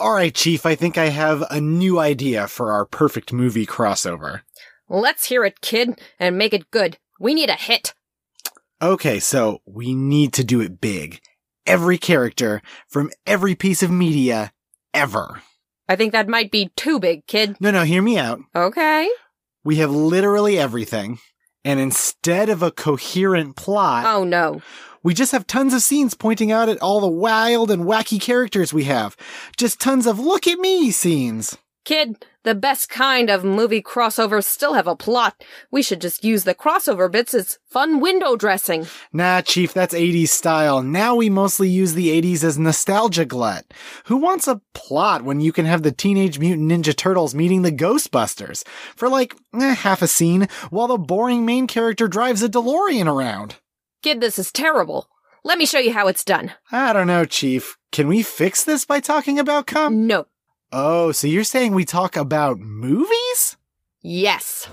All right, Chief, I think I have a new idea for our perfect movie crossover. Let's hear it, kid, and make it good. We need a hit. Okay, so we need to do it big. Every character from every piece of media ever. I think that might be too big, kid. No, no, hear me out. Okay. We have literally everything. And instead of a coherent plot, Oh no. We just have tons of scenes pointing out at all the wild and wacky characters we have. Just tons of look at me scenes. Kid, the best kind of movie crossovers still have a plot. We should just use the crossover bits as fun window dressing. Nah, Chief, that's 80s style. Now we mostly use the 80s as nostalgia glut. Who wants a plot when you can have the Teenage Mutant Ninja Turtles meeting the Ghostbusters for like eh, half a scene while the boring main character drives a DeLorean around? Kid, this is terrible. Let me show you how it's done. I don't know, Chief. Can we fix this by talking about com? No. Oh, so you're saying we talk about movies? Yes.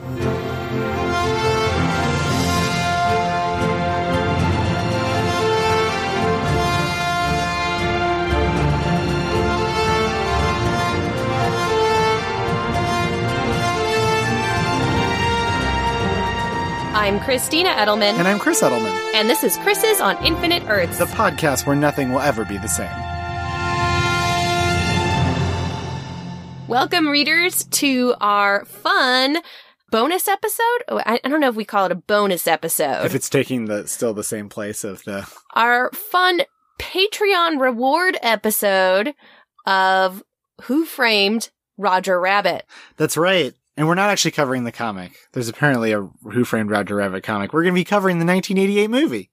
I'm Christina Edelman, And I'm Chris Edelman, and this is Chris's on Infinite Earths. the podcast where nothing will ever be the same. Welcome, readers, to our fun bonus episode. Oh, I, I don't know if we call it a bonus episode. If it's taking the still the same place of the our fun Patreon reward episode of Who Framed Roger Rabbit. That's right. And we're not actually covering the comic. There's apparently a Who Framed Roger Rabbit comic. We're going to be covering the 1988 movie.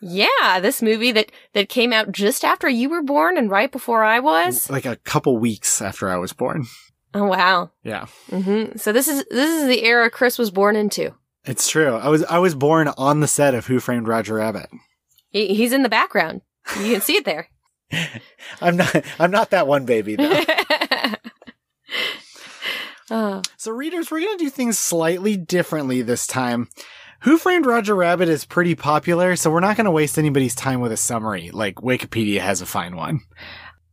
Yeah, this movie that that came out just after you were born and right before I was. Like a couple weeks after I was born. Oh wow. Yeah. hmm So this is this is the era Chris was born into. It's true. I was I was born on the set of Who Framed Roger Rabbit. He, he's in the background. You can see it there. I'm not I'm not that one baby though. oh. so readers, we're going to do things slightly differently this time. Who Framed Roger Rabbit is pretty popular, so we're not going to waste anybody's time with a summary. Like Wikipedia has a fine one.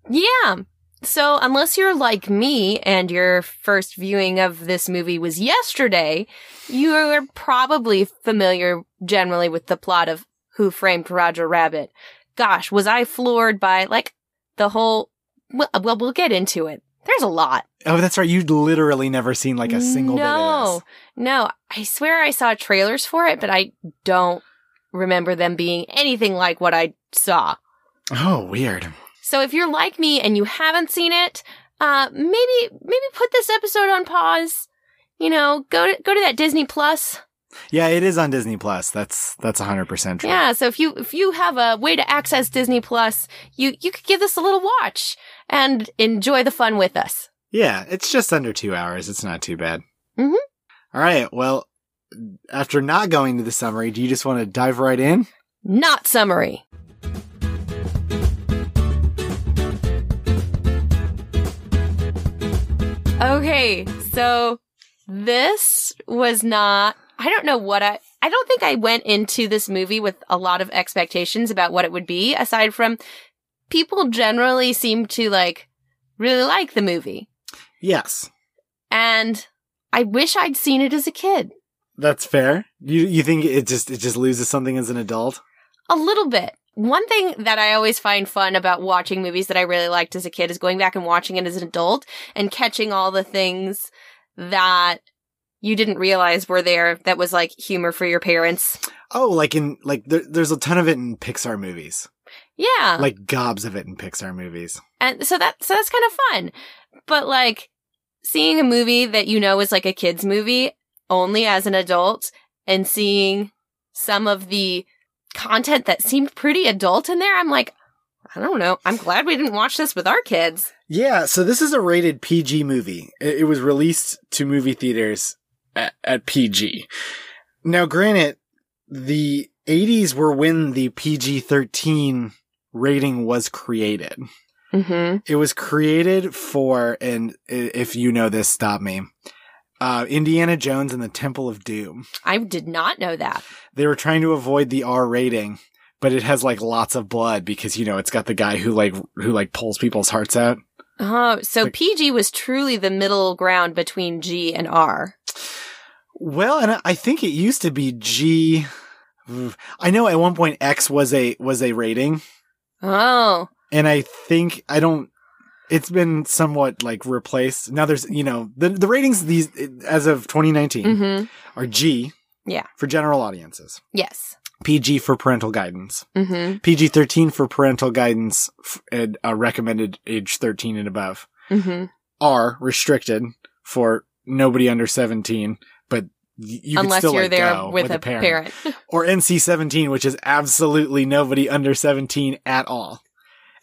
Yeah. So unless you're like me and your first viewing of this movie was yesterday, you are probably familiar generally with the plot of Who Framed Roger Rabbit. Gosh, was I floored by like the whole, well, well we'll get into it. There's a lot. Oh, that's right. You'd literally never seen like a single bit of no. No, I swear I saw trailers for it, but I don't remember them being anything like what I saw. Oh, weird. So if you're like me and you haven't seen it, uh, maybe maybe put this episode on pause. You know, go to go to that Disney Plus. Yeah, it is on Disney Plus. That's that's hundred percent true. Yeah, so if you if you have a way to access Disney Plus, you you could give this a little watch and enjoy the fun with us. Yeah, it's just under two hours. It's not too bad. Mhm. All right. Well, after not going to the summary, do you just want to dive right in? Not summary. Okay, so this was not, I don't know what I, I don't think I went into this movie with a lot of expectations about what it would be, aside from people generally seem to like really like the movie. Yes, And I wish I'd seen it as a kid. that's fair. You you think it just it just loses something as an adult? A little bit. One thing that I always find fun about watching movies that I really liked as a kid is going back and watching it as an adult and catching all the things that you didn't realize were there that was like humor for your parents. Oh, like in like there, there's a ton of it in Pixar movies. Yeah. Like gobs of it in Pixar movies. and so that so that's kind of fun. But like seeing a movie that you know is like a kids movie only as an adult and seeing some of the content that seemed pretty adult in there, I'm like, I don't know. I'm glad we didn't watch this with our kids. Yeah, so this is a rated PG movie. It, it was released to movie theaters at, at PG. Now, granted, the 80s were when the PG 13 rating was created. Mm-hmm. It was created for, and if you know this, stop me. Uh, Indiana Jones and the Temple of Doom. I did not know that. They were trying to avoid the R rating, but it has like lots of blood because, you know, it's got the guy who like, who like pulls people's hearts out. Oh, so Like- PG was truly the middle ground between G and R. Well, and I- I think it used to be G. I know at one point X was a was a rating, Oh, and I think I don't. It's been somewhat like replaced. Now there's you know the the ratings these as of 2019 mm-hmm. are G. Yeah. For general audiences. Yes. PG for parental guidance. Mm-hmm. PG 13 for parental guidance f- and uh, recommended age 13 and above. Mm-hmm. R restricted for nobody under 17, but you Unless still you're like, there go with, a, parent. or NC 17, which is absolutely nobody under 17 at all.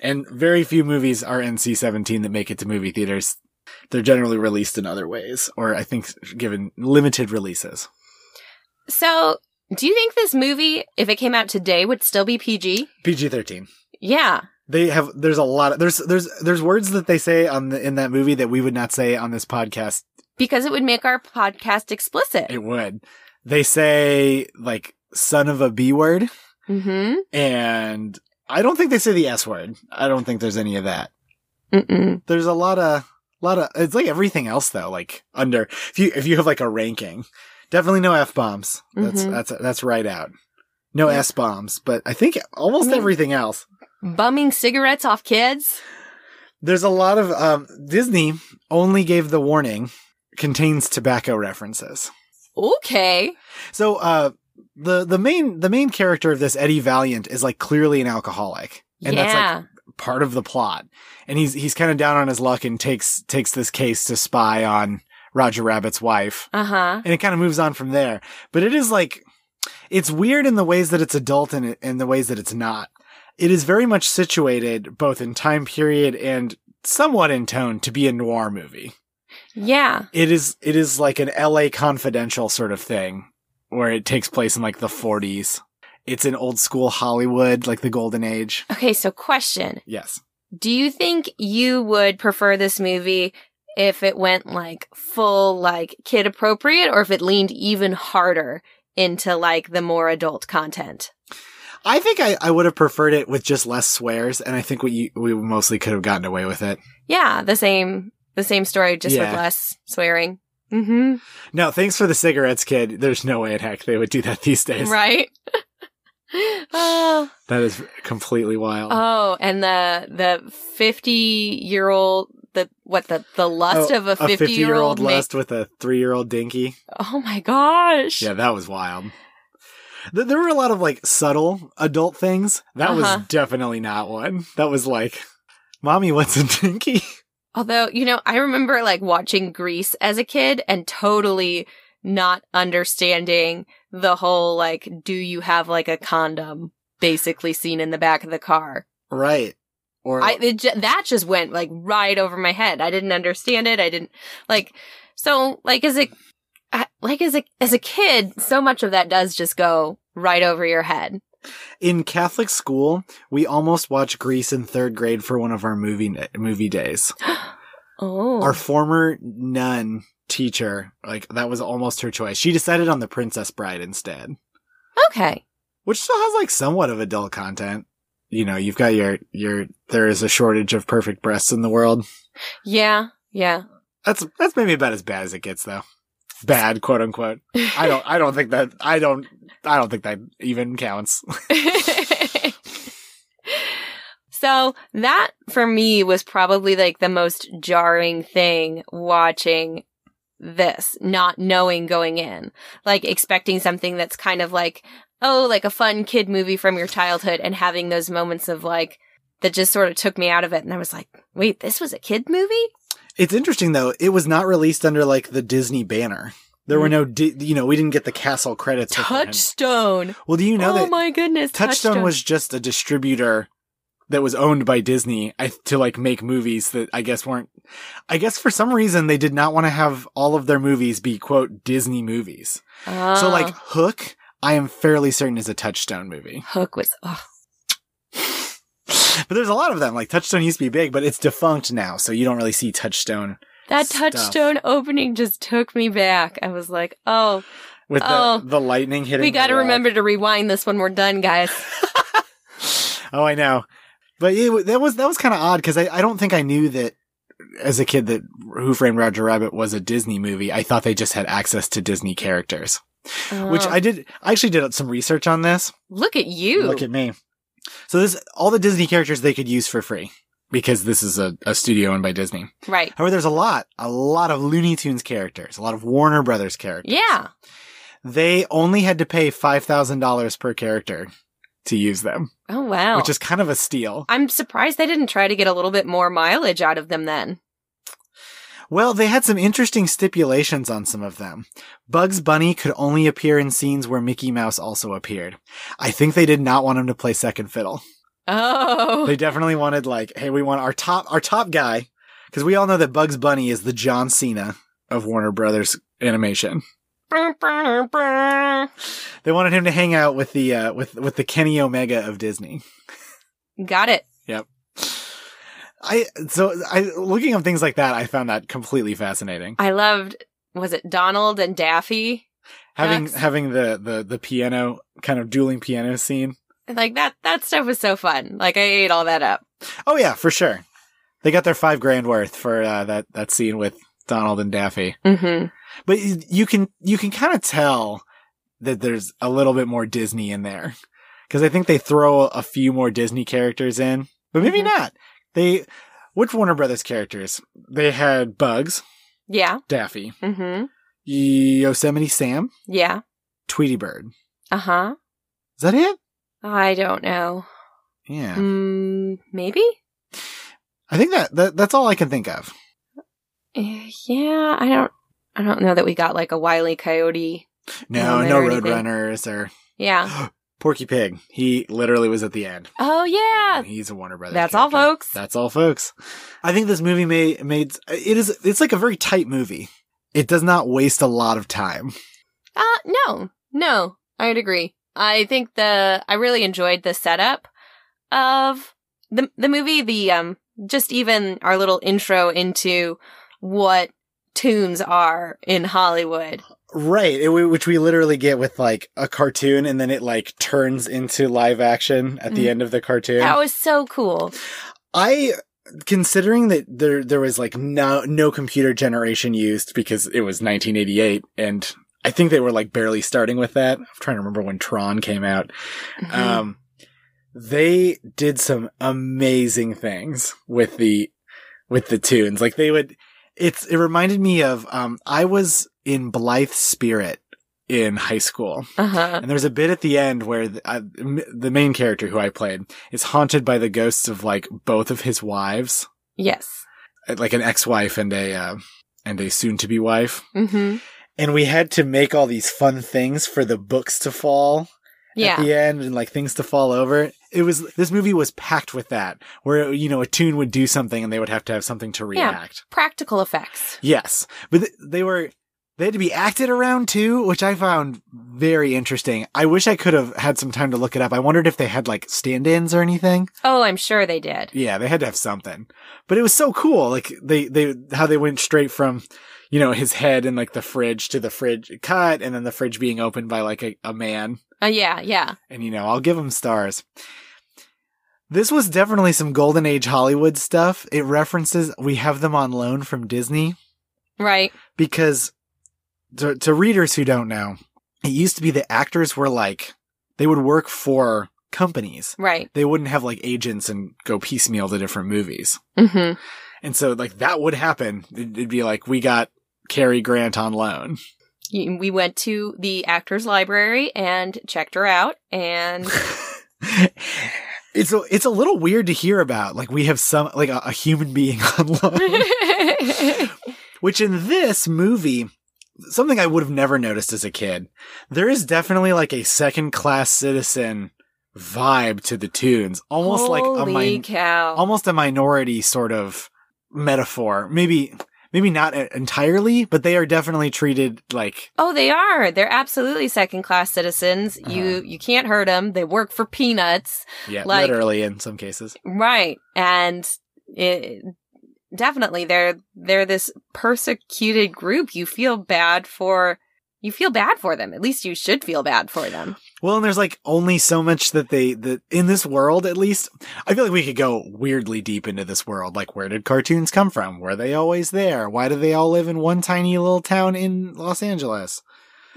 And very few movies are NC 17 that make it to movie theaters. They're generally released in other ways, or I think given limited releases. So, do you think this movie, if it came out today, would still be PG? PG 13. Yeah. They have, there's a lot of, there's, there's, there's words that they say on the, in that movie that we would not say on this podcast. Because it would make our podcast explicit. It would. They say like son of a B word. Mm-hmm. And I don't think they say the S word. I don't think there's any of that. Mm-mm. there's a lot of lot of it's like everything else though like under if you if you have like a ranking definitely no f bombs that's Mhm. that's that's right out no Yeah. s bombs but i think almost I mean- everything else Bumming cigarettes off kids? there's a lot of um disney only gave the warning contains tobacco references Okay. so uh the the main the main character of this eddie valiant is like clearly an alcoholic and yeah. that's like part of the plot. And he's he's kind of down on his luck and takes takes this case to spy on Roger Rabbit's wife. uh-huh. And it kind of moves on from there. But it is like it's weird in the ways that it's adult and in the ways that it's not. It is very much situated both in time period and somewhat in tone to be a noir movie. Yeah. It is it is like an LA confidential sort of thing where it takes place in like the 40s. It's in old school Hollywood, like the golden age. Okay, so question. Yes. Do you think you would prefer this movie if it went like full like kid appropriate or if it leaned even harder into like the more adult content? I think I, I would have preferred it with just less swears, and I think we we mostly could have gotten away with it. Yeah, the same the same story just Yeah. with less swearing. Mm-hmm. No, thanks for the cigarettes, kid. There's no way in heck they would do that these days. Right? oh, That is completely wild. oh, and the the 50-year-old the what the the lust Oh, of a 50-year-old ma- lust with a three year old dinky. Oh my gosh. Yeah, that was wild. There were a lot of like subtle adult things. That Uh-huh. was definitely not one. That was like, mommy, what's a dinky? Although, you know, I remember like watching Grease as a kid and totally not understanding the whole like, do you have like a condom basically seen in the back of the car? Right. Or I, it, that just went like right over my head. I didn't understand it. I didn't like, so like as a like as a, as a kid, so much of that does just go right over your head. in Catholic school, we almost watched Grease in third grade for one of our movie movie days. Oh. Our former nun teacher, like that was almost her choice. She decided on the Princess Bride instead, okay. which still has like somewhat of adult content. You know, you've got your your there is a shortage of perfect breasts in the world. Yeah. Yeah. That's that's maybe about as bad as it gets though. Bad, quote unquote. I don't I don't think that I don't I don't think that even counts. so that for me was probably like the most jarring thing watching this, not knowing going in, like expecting something that's kind of like, oh, like a fun kid movie from your childhood and having those moments of like, that just sort of took me out of it. And I was like, wait, this was a kid movie? It's interesting though. It was not released under like the Disney banner. There were mm. no, di- you know, we didn't get the castle credits. Touchstone. Well, do you know oh that my goodness. Touchstone, was just a distributor that was owned by Disney to like make movies that I guess weren't. I guess for some reason they did not want to have all of their movies be quote Disney movies. So Oh, like ah. Hook, I am fairly certain is a Touchstone movie. Hook was, oh, But there's a lot of them. Like Touchstone used to be big, but it's defunct now, so you don't really see Touchstone that Stuff. Touchstone opening just took me back. I was like, oh, with Oh. the the lightning hitting. we got to remember to rewind this when we're done, guys. Oh, I know. But it, that was that was kind of odd because I, I don't think I knew that as a kid that Who Framed Roger Rabbit was a Disney movie, I thought they just had access to Disney characters, which Oh. I did. I actually did some research on this. look at you. Look at me. So this, all the Disney characters they could use for free because this is a, a studio owned by Disney. right. However, there's a lot, a lot of Looney Tunes characters, a lot of Warner Brothers characters. Yeah. They only had to pay $5,000 per character to use them, Oh wow. which is kind of a steal. I'm surprised they didn't try to get a little bit more mileage out of them then. Well, they had some interesting stipulations on some of them. Bugs Bunny could only appear in scenes where Mickey Mouse also appeared. I think they did not want him to play second fiddle. Oh. They definitely wanted like, hey, we want our top our top guy because we all know that Bugs Bunny is the John Cena of Warner Brothers animation. They wanted him to hang out with the uh, with with the Kenny Omega of Disney. Got it. I so I looking up things like that, I found that completely fascinating. I loved was it Donald and Daffy? Having That's- having the the the piano kind of dueling piano scene. Like that that stuff was so fun. Like I ate all that up. Oh yeah, for sure. They got their five grand worth for uh, that that scene with Donald and Daffy. Mm-hmm. But you, can you can kind of tell that there's a little bit more Disney in there because I think they throw a few more Disney characters in, but maybe Mhm. not. They which Warner Brothers characters? They had Bugs, Yeah. Daffy, Mm-hmm. Yosemite Sam, Yeah. Tweety Bird. Uh-huh. Is that it? I don't know. Yeah, Mm, maybe? I think that, that that's all I can think of. Eh, Yeah, I don't I don't know that we got like a Wile E. Coyote. No, No, or. Roadrunners or Yeah. Porky Pig. He literally was at the end. Oh yeah. He's a Warner Brothers. That's all folks. That's all, folks. I think this movie made made it is it's like a very tight movie. It does not waste a lot of time. Uh no. No. I'd agree. I think the I really enjoyed the setup of the the movie, the um just even our little intro into what tunes are in Hollywood. Right, it, which we literally get with like a cartoon, and then it like turns into live action at the Mhm. end of the cartoon. That was so cool. I considering that there there was like no no computer generation used because it was 1988 and I think they were like barely starting with that. I'm trying to remember when Tron came out. Mhm. Um they did some amazing things with the with the tunes. Like they would it's it reminded me of um I was in Blithe Spirit in high school. uh-huh. And there's a bit at the end where the, uh, m- the main character who I played is haunted by the ghosts of like both of his wives, Yes. uh, like an ex-wife and a uh, and a soon-to-be wife. Mhm. And we had to make all these fun things for the books to fall Yeah. at the end and like things to fall over. It was this movie was packed with that, where you know a tune would do something and they would have to have something to Yeah. react. Practical effects. Yes, but th- they were they had to be acted around too, which I found very interesting. I wish I could have had some time to look it up. I wondered if they had like stand-ins or anything. Oh, I'm sure they did. Yeah, they had to have something. But it was so cool, like they they how they went straight from you know his head in like the fridge to the fridge cut, and then the fridge being opened by like a, a man. Uh, yeah, yeah. And you know, I'll give them stars. This was definitely some golden age Hollywood stuff. It references we have them on loan from Disney Right. because to, to readers who don't know, it used to be that actors were like they would work for companies. Right. They wouldn't have like agents and go piecemeal to different movies. hmm And so like that would happen. It'd it'd be like we got Cary Grant on loan. We went to the actors library and checked her out and it's a, it's a little weird to hear about. Like we have some like a, a human being on loan. Which in this movie, something I would have never noticed as a kid, there is definitely like a second class citizen vibe to the tunes, almost like a Holy cow. almost a minority sort of metaphor. Maybe maybe not entirely, but they are definitely treated like Oh, they are. They're absolutely second class citizens. Uh-huh. You you can't hurt them. They work for peanuts. yeah, Like- literally in some cases. Right. And it, definitely they're they're this persecuted group. You feel bad for you feel bad for them. At least you should feel bad for them. Well, and there's like only so much that they that in this world at least. I feel like we could go weirdly deep into this world. Like, where did cartoons come from? Were they always there? Why do they all live in one tiny little town in Los Angeles?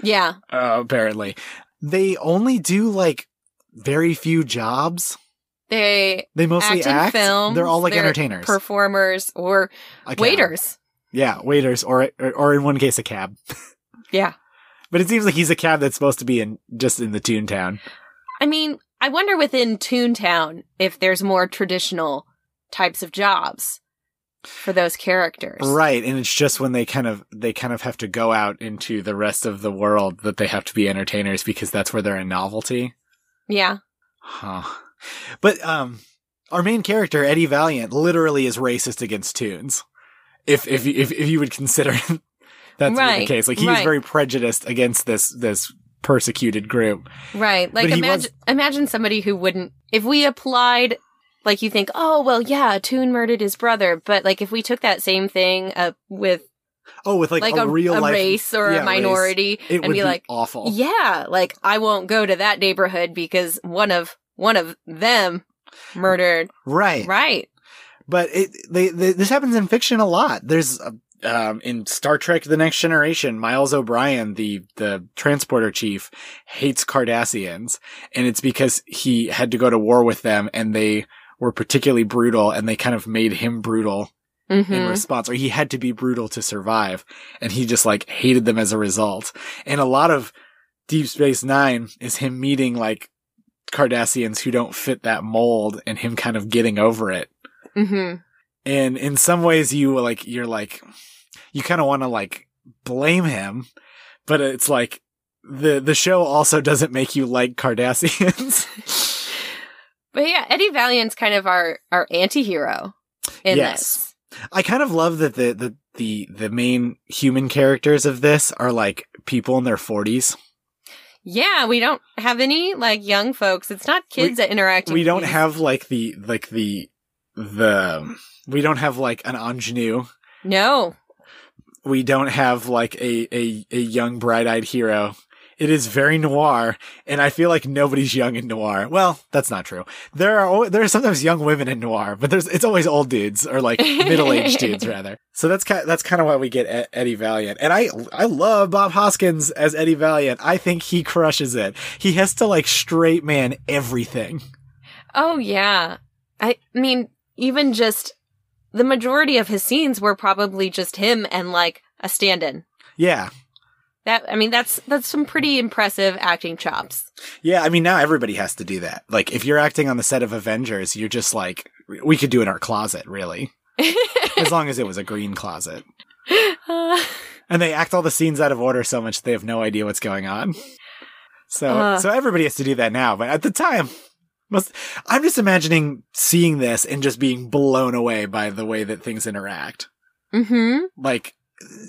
Yeah. Uh, apparently, they only do like very few jobs. They They mostly act act. films. They're all like they're entertainers, performers, or waiters. Yeah, waiters, or, or or in one case a cab. Yeah. But it seems like he's a cab that's supposed to be in just in the Toontown. I mean, I wonder within Toontown if there's more traditional types of jobs for those characters. Right, and it's just when they kind of they kind of have to go out into the rest of the world that they have to be entertainers because that's where they're a novelty. Yeah. Huh. But um our main character, Eddie Valiant, literally is racist against tunes. If if you- if if you would consider that to be the case. Like he's right. very prejudiced against this this persecuted group. Right. Like But he imagine imagine somebody who wouldn't if we applied like you think, oh well yeah, Toon murdered his brother, but like if we took that same thing up with Oh, with like, like, a, a, real a life race or yeah, a race, minority it and would be be like, awful. yeah, like I won't go to that neighborhood because one of one of them murdered. Right. Right. But it they, they this happens in fiction a lot. There's uh, um in Star Trek: The Next Generation, Miles O'Brien, the the transporter chief, hates Cardassians, and it's because he had to go to war with them, and they were particularly brutal, and they kind of made him brutal in hmm response, or he had to be brutal to survive, and he just like hated them as a result. And a lot of Deep Space Nine is him meeting like Cardassians who don't fit that mold, and him kind of getting over it hmm and in some ways you like you're like you kind of want to like blame him but it's like the the show also doesn't make you like cardassians But yeah, Eddie Valiant's kind of our our anti-hero in Yes. this. i kind of love that the the the the main human characters of this are like people in their 40s Yeah, we don't have any like young folks. It's not kids that interact. we don't these. have like the like the the we don't have like an ingenue No. we don't have like a a, a young bright-eyed hero it is very noir and i feel like nobody's young in noir. Well that's not true. There are there are sometimes young women in noir but there's it's always old dudes or like middle-aged dudes rather. So that's kind that's kind of why we get eddie valiant. And i i love bob hoskins as eddie valiant. I think he crushes it. He has to like straight man everything. Oh yeah. I mean, even just the majority of his scenes were probably just him and like a stand-in. yeah That I mean, that's that's some pretty impressive acting chops. Yeah, I mean now everybody has to do that. Like if you're acting on the set of Avengers, you're just like we could do it in our closet, really. As long as it was a green closet. Uh, And they act all the scenes out of order so much they have no idea what's going on. So Uh. so everybody has to do that now, but at the time I'm just imagining seeing this and just being blown away by the way that things interact. Mm-hmm. Like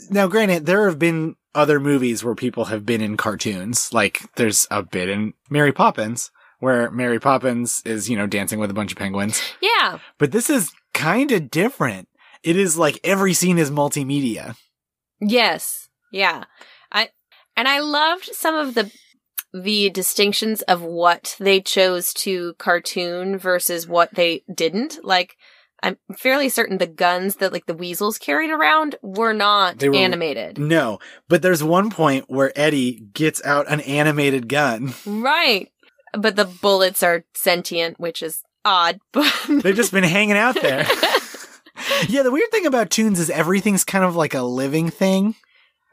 now granted there have been other movies where people have been in cartoons. Like there's a bit in Mary Poppins where Mary Poppins is, you know, dancing with a bunch of penguins. Yeah. But this is kind of different. It is like every scene is multimedia. Yes. Yeah. I and I loved some of the the distinctions of what they chose to cartoon versus what they didn't. Like I'm fairly certain the guns that like the weasels carried around were not were- animated. No, but there's one point where Eddie gets out an animated gun. Right. But the bullets are sentient, which is odd, but They've just been hanging out there. yeah, the weird thing about tunes is everything's kind of like a living thing.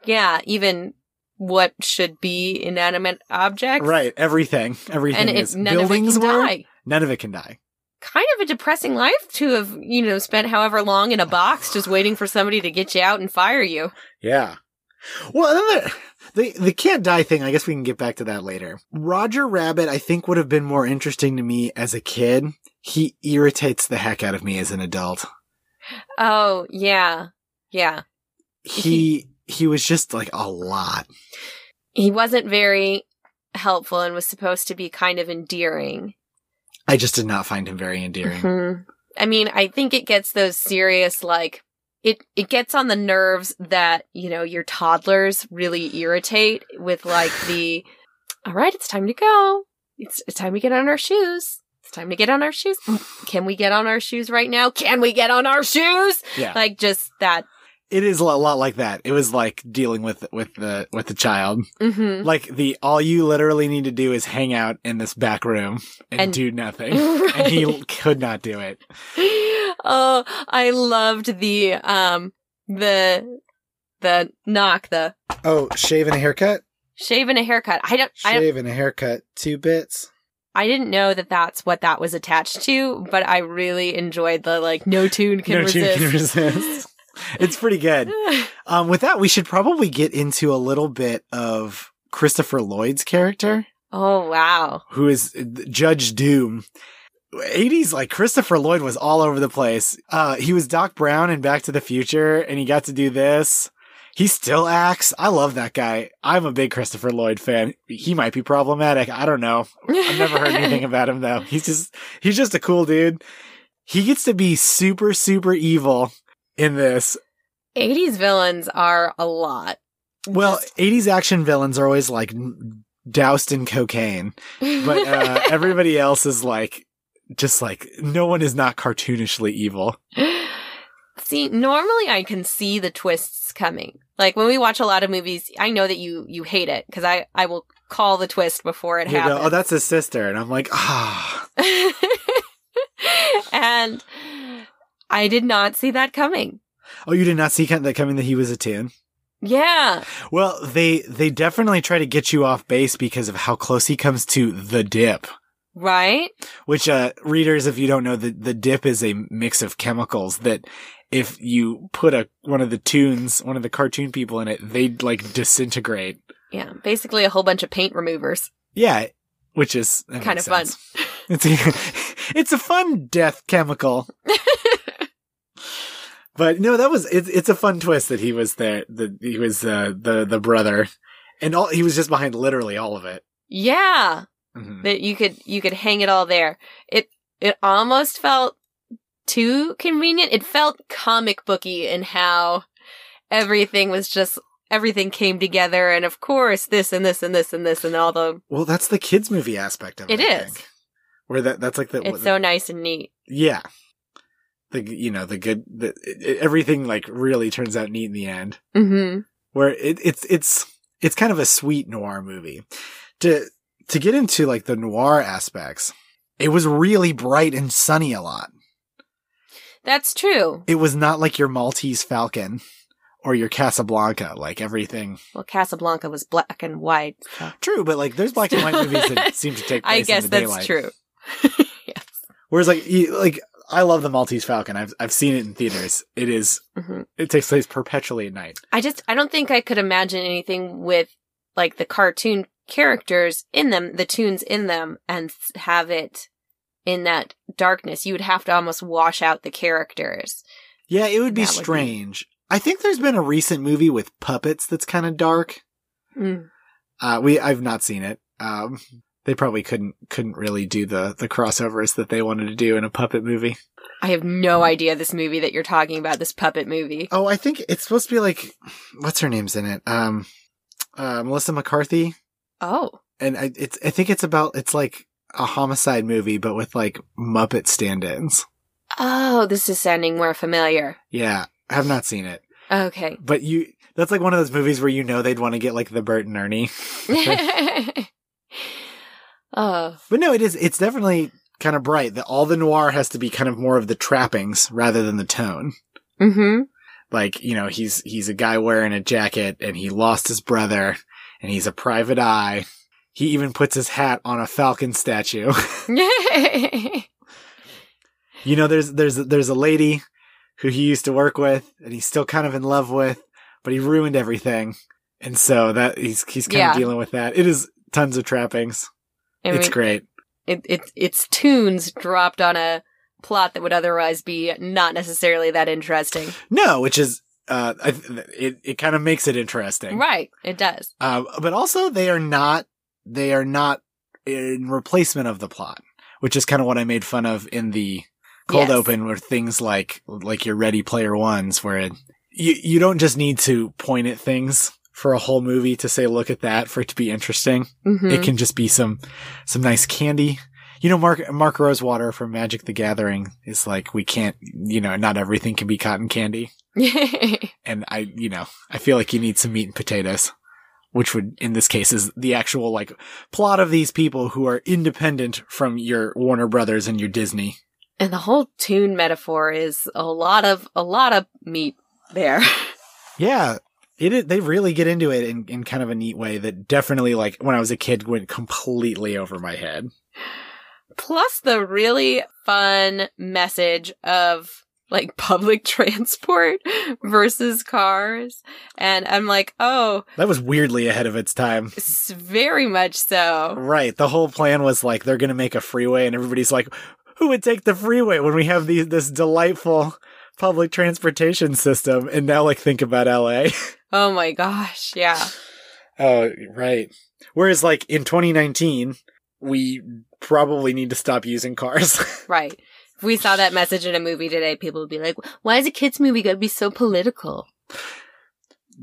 yeah, even what should be inanimate objects. Right, everything. Everything And is buildings of it can were. die. None of it can die. Kind of a depressing life to have, you know, spent however long in a box just waiting for somebody to get you out and fire you. Yeah. Well, and then there, the the can't die thing. I guess we can get back to that later. Roger Rabbit, I think, would have been more interesting to me as a kid. He irritates the heck out of me as an adult. Oh, yeah. Yeah. He he was just like a lot. He wasn't very helpful and was supposed to be kind of endearing. I just did not find him very endearing. Mhm. I mean, I think it gets those serious, like, it, it gets on the nerves that, you know, your toddlers really irritate with like the, All right, it's time to go. It's, it's time to get on our shoes. It's time to get on our shoes. Can we get on our shoes right now? Can we get on our shoes? Yeah. Like just that. It is a lot, lot like that. It was like dealing with with the with the child. Mm-hmm. Like the all you literally need to do is hang out in this back room and, And- do nothing. And he could not do it. oh, I loved the um the the knock the Oh, shave and a haircut. shave and a haircut. I don't I don't, Shave and a haircut. Two bits. I didn't know that that's what that was attached to, but I really enjoyed the like no tune can no resist. tune can resist. it's pretty good. Um, with that, we should probably get into a little bit of Christopher Lloyd's character, oh wow. who is Judge Doom. 80s, like Christopher Lloyd was all over the place. Uh, he was Doc Brown in Back to the Future, and he got to do this. He still acts. I love that guy. I'm a big Christopher Lloyd fan. He might be problematic. I don't know. I've never heard anything about him though. He's just he's just a cool dude. He gets to be super super evil in this. 80s villains are a lot. Well, 80s action villains are always like doused in cocaine, but uh, everybody else is like just like no one is not cartoonishly evil. see, normally I can see the twists coming. Like when we watch a lot of movies, I know that you you hate it because I I will call the twist before it You go, happens. oh, that's his sister, and I'm like, ah, and I did not see that coming. oh, you did not see that coming that he was a tune. Yeah. Well, they they definitely try to get you off base because of how close he comes to the dip. Right? Which, uh, readers, if you don't know, the, the dip is a mix of chemicals that if you put a, one of the tunes, one of the cartoon people in it, they'd like disintegrate. Yeah. Basically a whole bunch of paint removers. Yeah. Which is Kind of fun. It's a, it's a fun death chemical. but no, that was, it's, it's a fun twist that he was there, that he was, uh, the, the brother and all, he was just behind literally all of it. Yeah. Mhm. That you could you could hang it all there. It it almost felt too convenient. It felt comic booky in how everything was just everything came together and of course this and this and this and this and all the Well, that's the kids movie aspect of it. It I is. think. Where that, that's like the, it's so nice and neat. Yeah. The you know the good the it, everything like really turns out neat in the end. Mhm. Where it, it's it's it's kind of a sweet noir movie. To to get into like the noir aspects, it was really bright and sunny a lot. That's true. It was not like your Maltese Falcon or your Casablanca, like everything. Well, Casablanca was black and white. so- True, but like there's black and white movies that seem to take place I guess in the that's daylight. true. yes. Whereas like you, like I love the Maltese Falcon. I've I've seen it in theaters. It is hmm it takes place perpetually at night. I just I don't think I could imagine anything with like the cartoon characters in them, the tunes in them, and have it in that darkness. You would have to almost wash out the characters. Yeah, it would be That would be- strange. I think there's been a recent movie with puppets that's kind of dark. Mm. Uh, we I've not seen it. Um, they probably couldn't couldn't really do the the crossovers that they wanted to do in a puppet movie. I have no idea this movie that you're talking about, this puppet movie. Oh, I think it's supposed to be like what's her name's in it? Um, uh, Melissa McCarthy, Oh, and I, it's I think it's about it's like a homicide movie, but with like Muppet stand-ins. oh, this is sounding more familiar. Yeah, I have not seen it, Okay. but you. That's like one of those movies where you know they'd want to get like the Bert and Ernie. oh, But no, it is. It's definitely kind of bright. That all the noir has to be kind of more of the trappings rather than the tone. mm-hmm. Like you know, he's he's a guy wearing a jacket and he lost his brother, and he's a private eye. He even puts his hat on a falcon statue. you know, there's there's there's a lady who he used to work with, and he's still kind of in love with, but he ruined everything, and so that he's he's kind Yeah. of dealing with that. It is tons of trappings. I it's mean, great. it, it, it's tunes dropped on a plot that would otherwise be not necessarily that interesting. No, which is uh, I, it it kind of makes it interesting, Right. It does. Uh, but also they are not they are not in replacement of the plot, which is kind of what I made fun of in the cold Yes. open, where things like like your Ready Player Ones, where it, you you don't just need to point at things for a whole movie to say, look at that for it to be interesting. Mhm. It can just be some, some nice candy. You know, Mark, Mark Rosewater from Magic the Gathering is like, we can't, you know, not everything can be cotton candy. And I, you know, I feel like you need some meat and potatoes, which would, in this case, is the actual like plot of these people who are independent from your Warner Brothers and your Disney. and the whole tune metaphor is a lot of a lot of meat there. Yeah. It, is- they really get into it in, in kind of a neat way that definitely like when I was a kid went completely over my head. Plus the really fun message of like public transport versus cars. And I'm like, oh, That was weirdly ahead of its time. very much so. Right. The whole plan was like they're going to make a freeway and everybody's like who would take the freeway when we have these this delightful public transportation system and now like think about LA. Oh my gosh. Yeah. oh, right. Whereas like in 2019 we probably need to stop using cars. Right. If we saw that message in a movie today, people would be like, why is a kid's movie going to be so political?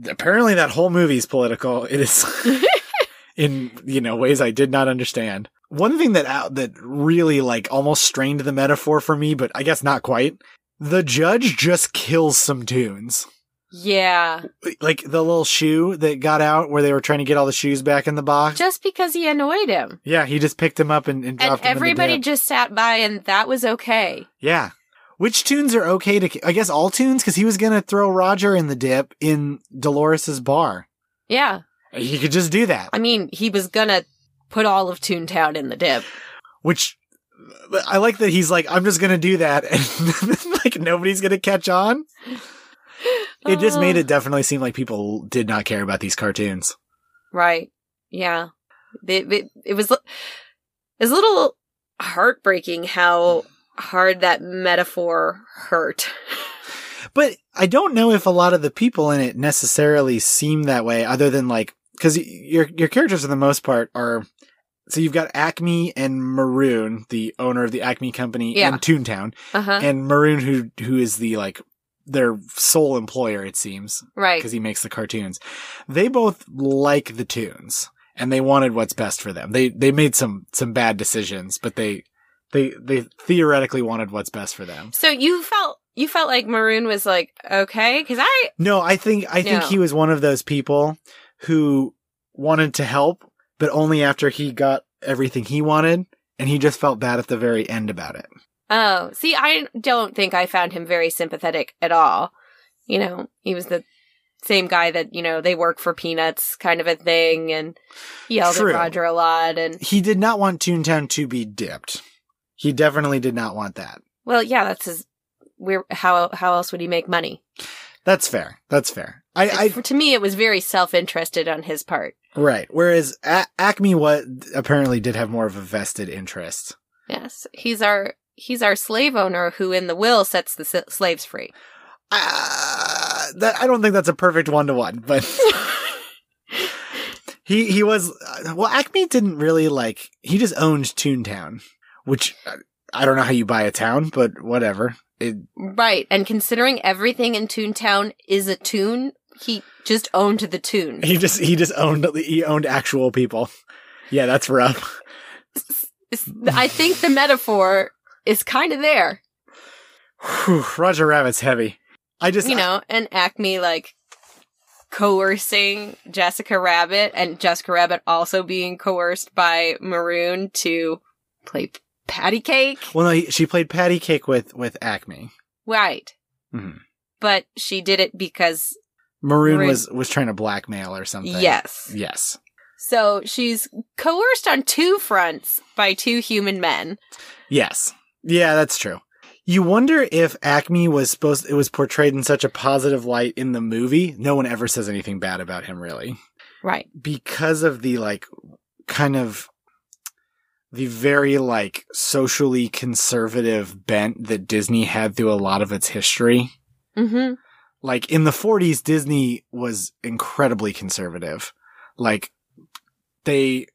Apparently that whole movie's political. It is in, you know, ways I did not understand. One thing that out that really like almost strained the metaphor for me, but I guess not quite. The judge just kills some tunes. Yeah. like the little shoe that got out where they were trying to get all the shoes back in the box. Just because he annoyed him. yeah, he just picked him up and, and And dropped him. in the everybody just sat by and that was okay. yeah. Which tunes are okay to? I guess all tunes because he was gonna throw Roger in the dip in Dolores's bar. Yeah. He could just do that. I mean, he was gonna put all of Toontown in the dip. Which I like that he's like, I'm just gonna do that, and like nobody's gonna catch on. It just made Uh, it definitely seem like people did not care about these cartoons. Right. Yeah. It, it, it was, it was a little heartbreaking how hard that metaphor hurt. But I don't know if a lot of the people in it necessarily seem that way, other than like because your your characters for the most part are. So you've got Acme and Maroon, the owner of the Acme company Yeah. in Toontown, Uh huh. and Maroon, who who is the like their sole employer, it seems, Right. because he makes the cartoons. They both like the tunes, and they wanted what's best for them. They they made some some bad decisions, but they they they theoretically wanted what's best for them. So you felt, you felt like Maroon was like, okay? Cause I, No, I think I think he was one of those people who wanted to help, but only after he got everything he wanted, and he just felt bad at the very end about it. Oh, see, I don't think I found him very sympathetic at all. You know, he was the same guy that, you know, they work for peanuts kind of a thing and he yelled True. at Roger a lot and, He did not want Toontown to be dipped. He definitely did not want that. well, yeah, that's his, where, how, how else would he make money? That's fair. That's fair. I, I For- to me, it was very self-interested on his part. right. Whereas A- Acme, what apparently did have more of a vested interest. Yes, he's our he's our slave owner who, in the will, sets the s- slaves free. Uh, that I don't think that's a perfect one to one, but he he was uh, well. Acme didn't really like. He just owned Toontown, which uh, I don't know how you buy a town, but whatever. It, right, and considering everything in Toontown is a tune, he just owned the tune. he just he just owned he owned actual people. Yeah, that's rough. I think the metaphor is kind of there, Whew, Roger Rabbit's heavy. I just you know, and Acme like coercing Jessica Rabbit, and Jessica Rabbit also being coerced by Maroon to play patty cake. well, no, she played patty cake with with Acme. Right. Mhm. But she did it because Maroon, Maroon- was was trying to blackmail or something. yes. Yes. So she's coerced on two fronts by two human men. Yes. Yeah, that's true. You wonder if Acme was supposed it was portrayed in such a positive light in the movie. No one ever says anything bad about him really. Right. Because of the like kind of the very like socially conservative bent that Disney had through a lot of its history. Mm-hmm. Like in the 40s Disney was incredibly conservative. Like they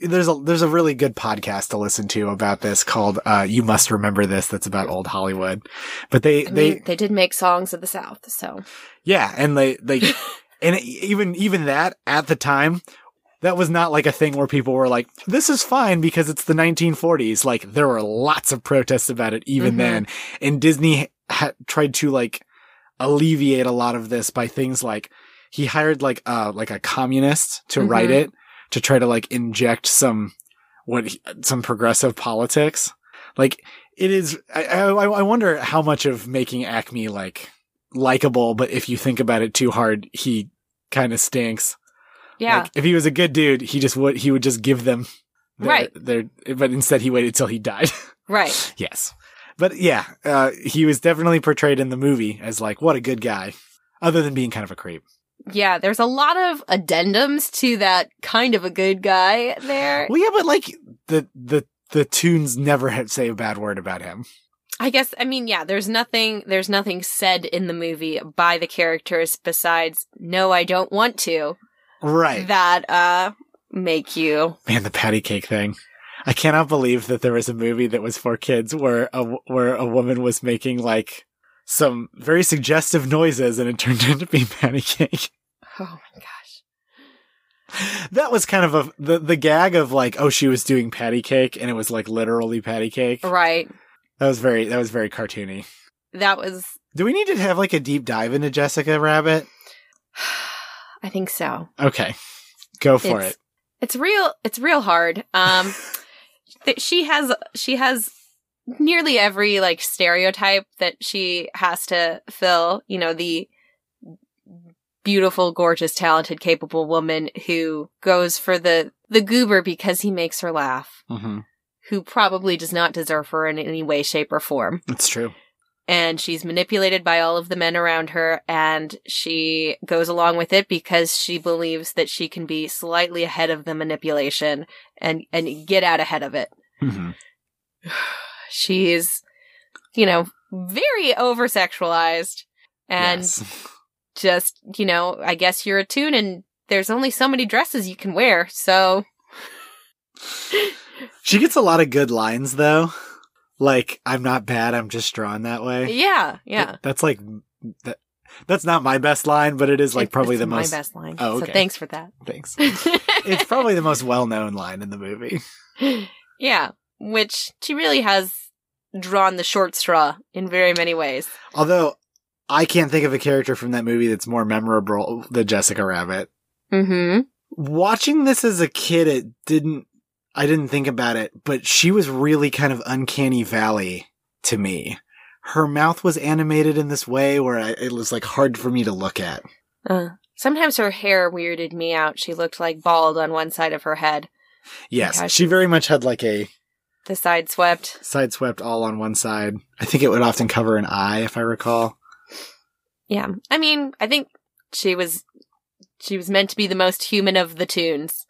there's a there's a really good podcast to listen to about this called uh You Must Remember This that's about old Hollywood. But they I they mean, they did make songs of the South, so yeah, and they they And even even that at the time, that was not like a thing where people were like, "This is fine because it's the 1940s." Like there were lots of protests about it even Mhm. then, and Disney had tried to like alleviate a lot of this by things like he hired like uh like a communist to write Mhm. it to try to like inject some what he- some progressive politics. Like it is. I, I I wonder how much of making Acme like likable, but if you think about it too hard, he kind of stinks. Yeah. Like, if he was a good dude, he just would he would just give them their, Right. Their, but instead he waited till he died. right. yes, but yeah, uh, he was definitely portrayed in the movie as like what a good guy, other than being kind of a creep. Yeah, there's a lot of addendums to that kind of a good guy there. Well, yeah, but like the the the toons never say a bad word about him. I guess I mean yeah, there's nothing there's nothing said in the movie by the characters besides no I don't want to Right. that uh make you Man, the patty cake thing. I cannot believe that there was a movie that was for kids where a where a woman was making like some very suggestive noises and it turned out to be patty cake. Oh my gosh. That was kind of a the the gag of like oh she was doing patty cake and it was like literally patty cake. Right. That was very that was very cartoony. That was Do we need to have like a deep dive into Jessica Rabbit? I think so. Okay. Go for It's- it. It's real it's real hard. Um th- she has she has nearly every like stereotype that she has to fill, you know, the beautiful, gorgeous, talented, capable woman who goes for the the goober because he makes her laugh, Mm-hmm. who probably does not deserve her in any way shape or form. It's true. and she's manipulated by all of the men around her and she goes along with it because she believes that she can be slightly ahead of the manipulation and and get out ahead of it. Mm-hmm. She's you know very over sexualized and Yes. just, you know, I guess you're a toon and there's only so many dresses you can wear. So, She gets a lot of good lines though. Like, I'm not bad, I'm just drawn that way. yeah, yeah. That- that's like that that's not my best line, but it is like probably it's the my most best line. Oh, So thanks for that. thanks. it's probably the most well-known line in the movie. yeah, which she really has drawn the short straw in very many ways. Although I can't think of a character from that movie that's more memorable than Jessica Rabbit. Mm-hmm. Watching this as a kid, it didn't I didn't think about it, but she was really kind of uncanny valley to me. Her mouth was animated in this way where I, it was like hard for me to look at. Uh, sometimes her hair weirded me out. She looked like bald on one side of her head. Yes, Okay. she very much had like a The side swept. side swept all on one side. I think it would often cover an eye, if I recall. Yeah. I mean, I think she was she was meant to be the most human of the toons.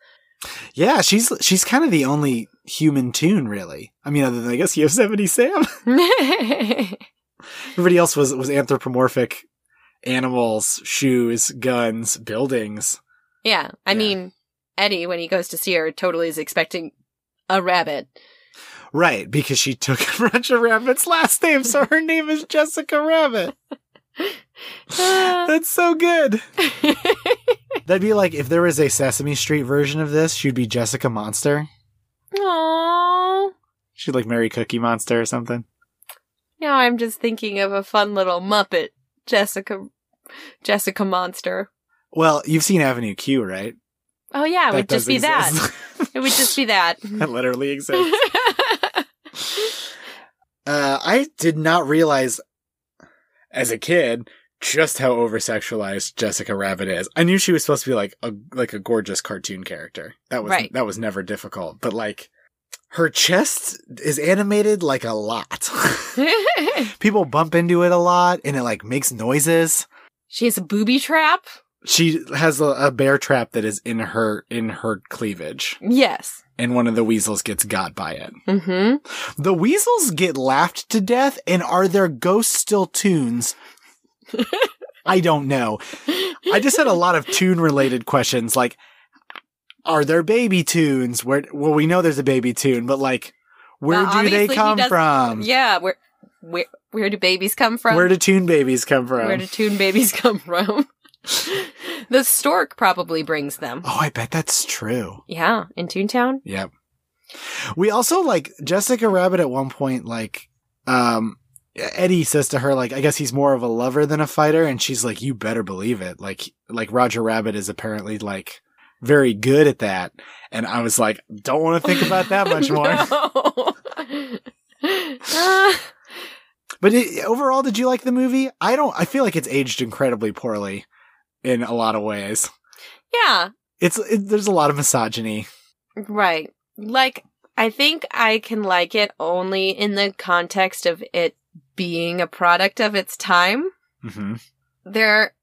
Yeah, she's she's kind of the only human toon, really. I mean, other than I guess Yosemite Sam. Everybody else was was anthropomorphic animals, shoes, guns, buildings. yeah. I Yeah. mean, Eddie, when he goes to see her, totally is expecting a rabbit. Right, because she took Roger Rabbit's last name, so her name is Jessica Rabbit. That's so good. That'd be like if there was a Sesame Street version of this, she'd be Jessica Monster. Aww. She'd like marry Cookie Monster or something. Now I'm just thinking of a fun little Muppet, Jessica, Jessica Monster. Well, you've seen Avenue Q, right? Oh yeah, it That would just be that. It would just be that. that literally exists. Uh, I did not realize as a kid just how oversexualized Jessica Rabbit is. I knew she was supposed to be like a like a gorgeous cartoon character. That was Right. that was never difficult. But like her chest is animated like a lot. People bump into it a lot and it like makes noises. she has a booby trap. She has a, a bear trap that is in her in her cleavage Yes. And one of the weasels gets got by it. Mm-hmm. The weasels get laughed to death, and are their ghosts still toons? I don't know. I just had a lot of toon related questions like are there baby toons? Where well we know there's a baby toon, but like where Well, do they come from? Yeah. Where where where do babies come from? Where do toon babies come from? Where do toon babies come from? the stork probably brings them. Oh, I bet that's true. Yeah, in Toontown. Yep. We also like Jessica Rabbit at one point, like, um, Eddie says to her, like, I guess he's more of a lover than a fighter. And she's like, you better believe it. Like, like Roger Rabbit is apparently like very good at that. And I was like, don't want to think about that much more. But it, overall, did you like the movie? I don't, I feel like it's aged incredibly poorly in a lot of ways. yeah, It's, it, there's a lot of misogyny. right. Like, I think I can like it only in the context of it being a product of its time. hmm there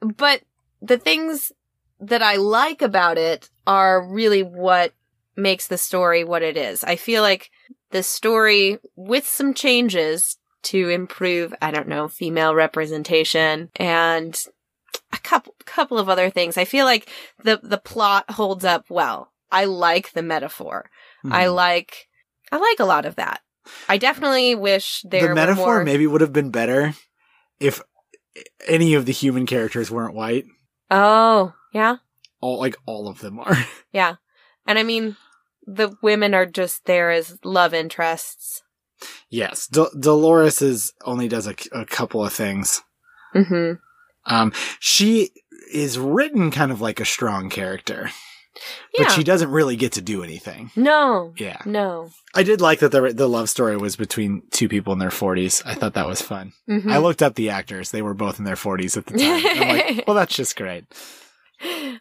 but the things that I like about it are really what makes the story what it is. I feel like the story with some changes to improve, I don't know, female representation and a couple couple of other things. I feel like the the plot holds up well. I like the metaphor. I Mm-hmm. like I like a lot of that. I definitely wish there the metaphor more maybe would have been better if any of the human characters weren't white. Oh, yeah. All like all of them are. Yeah. And I mean, the women are just there as love interests. yes, D- Dolores is only does a, a couple of things. Mm-hmm. Um, she is written kind of like a strong character, Yeah. but she doesn't really get to do anything. no. Yeah, No. I did like that the the love story was between two people in their forties. I thought that was fun. Mhm. I looked up the actors; they were both in their forties at the time. I'm like, well, that's just great.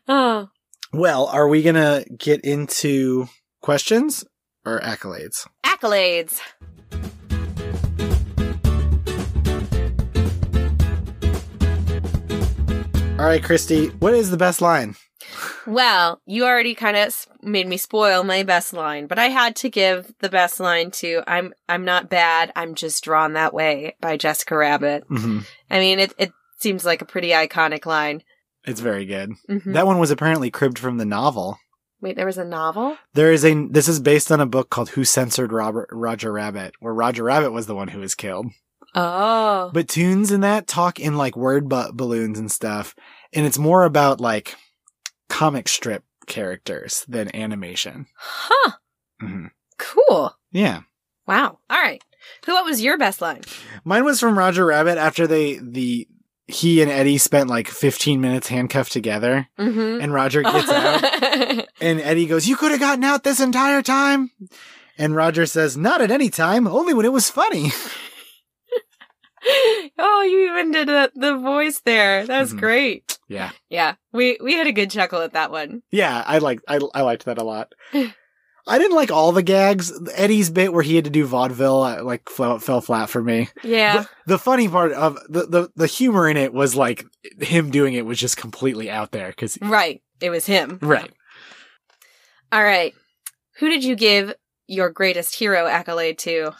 oh. Well, are we gonna get into questions or accolades? Accolades. All right, Christy, what is the best line? Well, you already kind of made me spoil my best line, but I had to give the best line to "I'm I'm not bad, I'm just drawn that way" by Jessica Rabbit. Mm-hmm. I mean, it it seems like a pretty iconic line. It's very good. Mhm. That one was apparently cribbed from the novel. Wait, there was a novel. There is a. This is based on a book called "Who Censored Robert Roger Rabbit," where Roger Rabbit was the one who was killed. Oh. But toons in that talk in like word bu- balloons and stuff, and it's more about like comic strip characters than animation. Huh. hmm Cool. Yeah, Wow. All right. Who? What was your best line? mine was from Roger Rabbit after they the he and Eddie spent like 15 minutes handcuffed together, Mm-hmm. and Roger gets out, and Eddie goes, "You could have gotten out this entire time." And Roger says, "Not at any time, only when it was funny." oh, you even did the, the voice there. That was Mhm. great. Yeah. Yeah, we we had a good chuckle at that one. Yeah, I like I I liked that a lot. I didn't like all the gags. Eddie's bit where he had to do vaudeville uh, like fell, fell flat for me. Yeah. The, the funny part of the, the the humor in it was like him doing it was just completely out there because right. It was him. right. All right. Who did you give your greatest hero accolade to?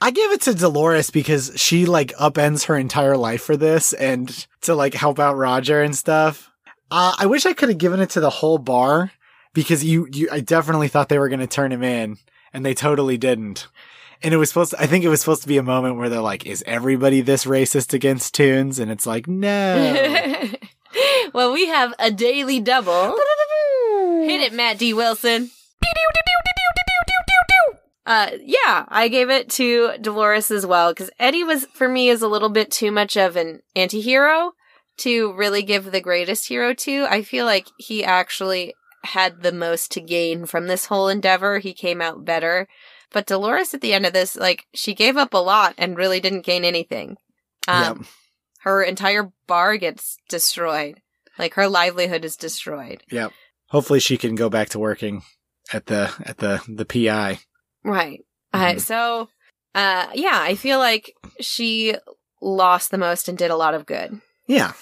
I give it to Dolores because she like upends her entire life for this and to like help out Roger and stuff. Uh, I wish I could have given it to the whole bar because you, you, I definitely thought they were going to turn him in and they totally didn't. And it was supposed to, I think it was supposed to be a moment where they're like, is everybody this racist against toons? And it's like, no. well, we have a daily double. Hit it, Matt D. Wilson. Uh, yeah, I gave it to Dolores as well because Eddie was for me is a little bit too much of an anti-hero to really give the greatest hero to. I feel like he actually had the most to gain from this whole endeavor. He came out better. But Dolores at the end of this, like, she gave up a lot and really didn't gain anything. Um, Yep. her entire bar gets destroyed. Like her livelihood is destroyed. Yep. Hopefully she can go back to working at the, at the, the PI. Right. Uh, Mhm. so, uh, yeah, I feel like she lost the most and did a lot of good. Yeah.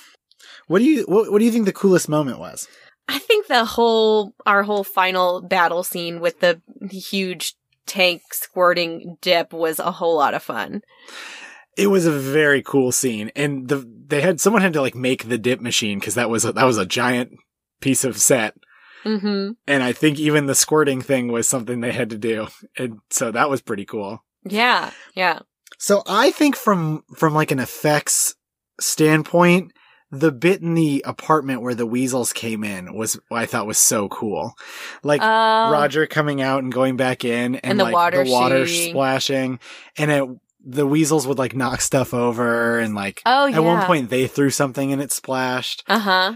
What do you, what, what do you think the coolest moment was? I think the whole, our whole final battle scene with the huge tank squirting dip was a whole lot of fun. It was a very cool scene, and the they had someone had to like make the dip machine because that was a, that was a giant piece of set, Mm-hmm. and I think even the squirting thing was something they had to do, and so that was pretty cool. Yeah. Yeah. So I think from from like an effects standpoint, the bit in the apartment where the weasels came in was I thought was so cool. Like Oh. Roger coming out and going back in and, And the like water the water shooting. splashing and it the weasels would like knock stuff over and like Oh yeah. at one point they threw something and it splashed. Uh huh.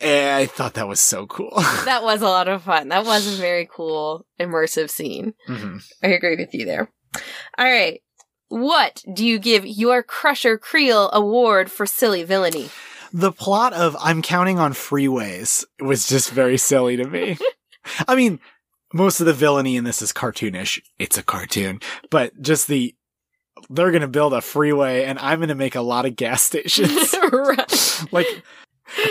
And I thought that was so cool. That was a lot of fun. That was a very cool immersive scene. Mhm. I agree with you there. All right. What do you give your Crusher Creel award for silly villainy? The plot of I'm counting on freeways was just very silly to me. I mean, most of the villainy in this is cartoonish. It's a cartoon, but just the they're going to build a freeway and I'm going to make a lot of gas stations. Right. like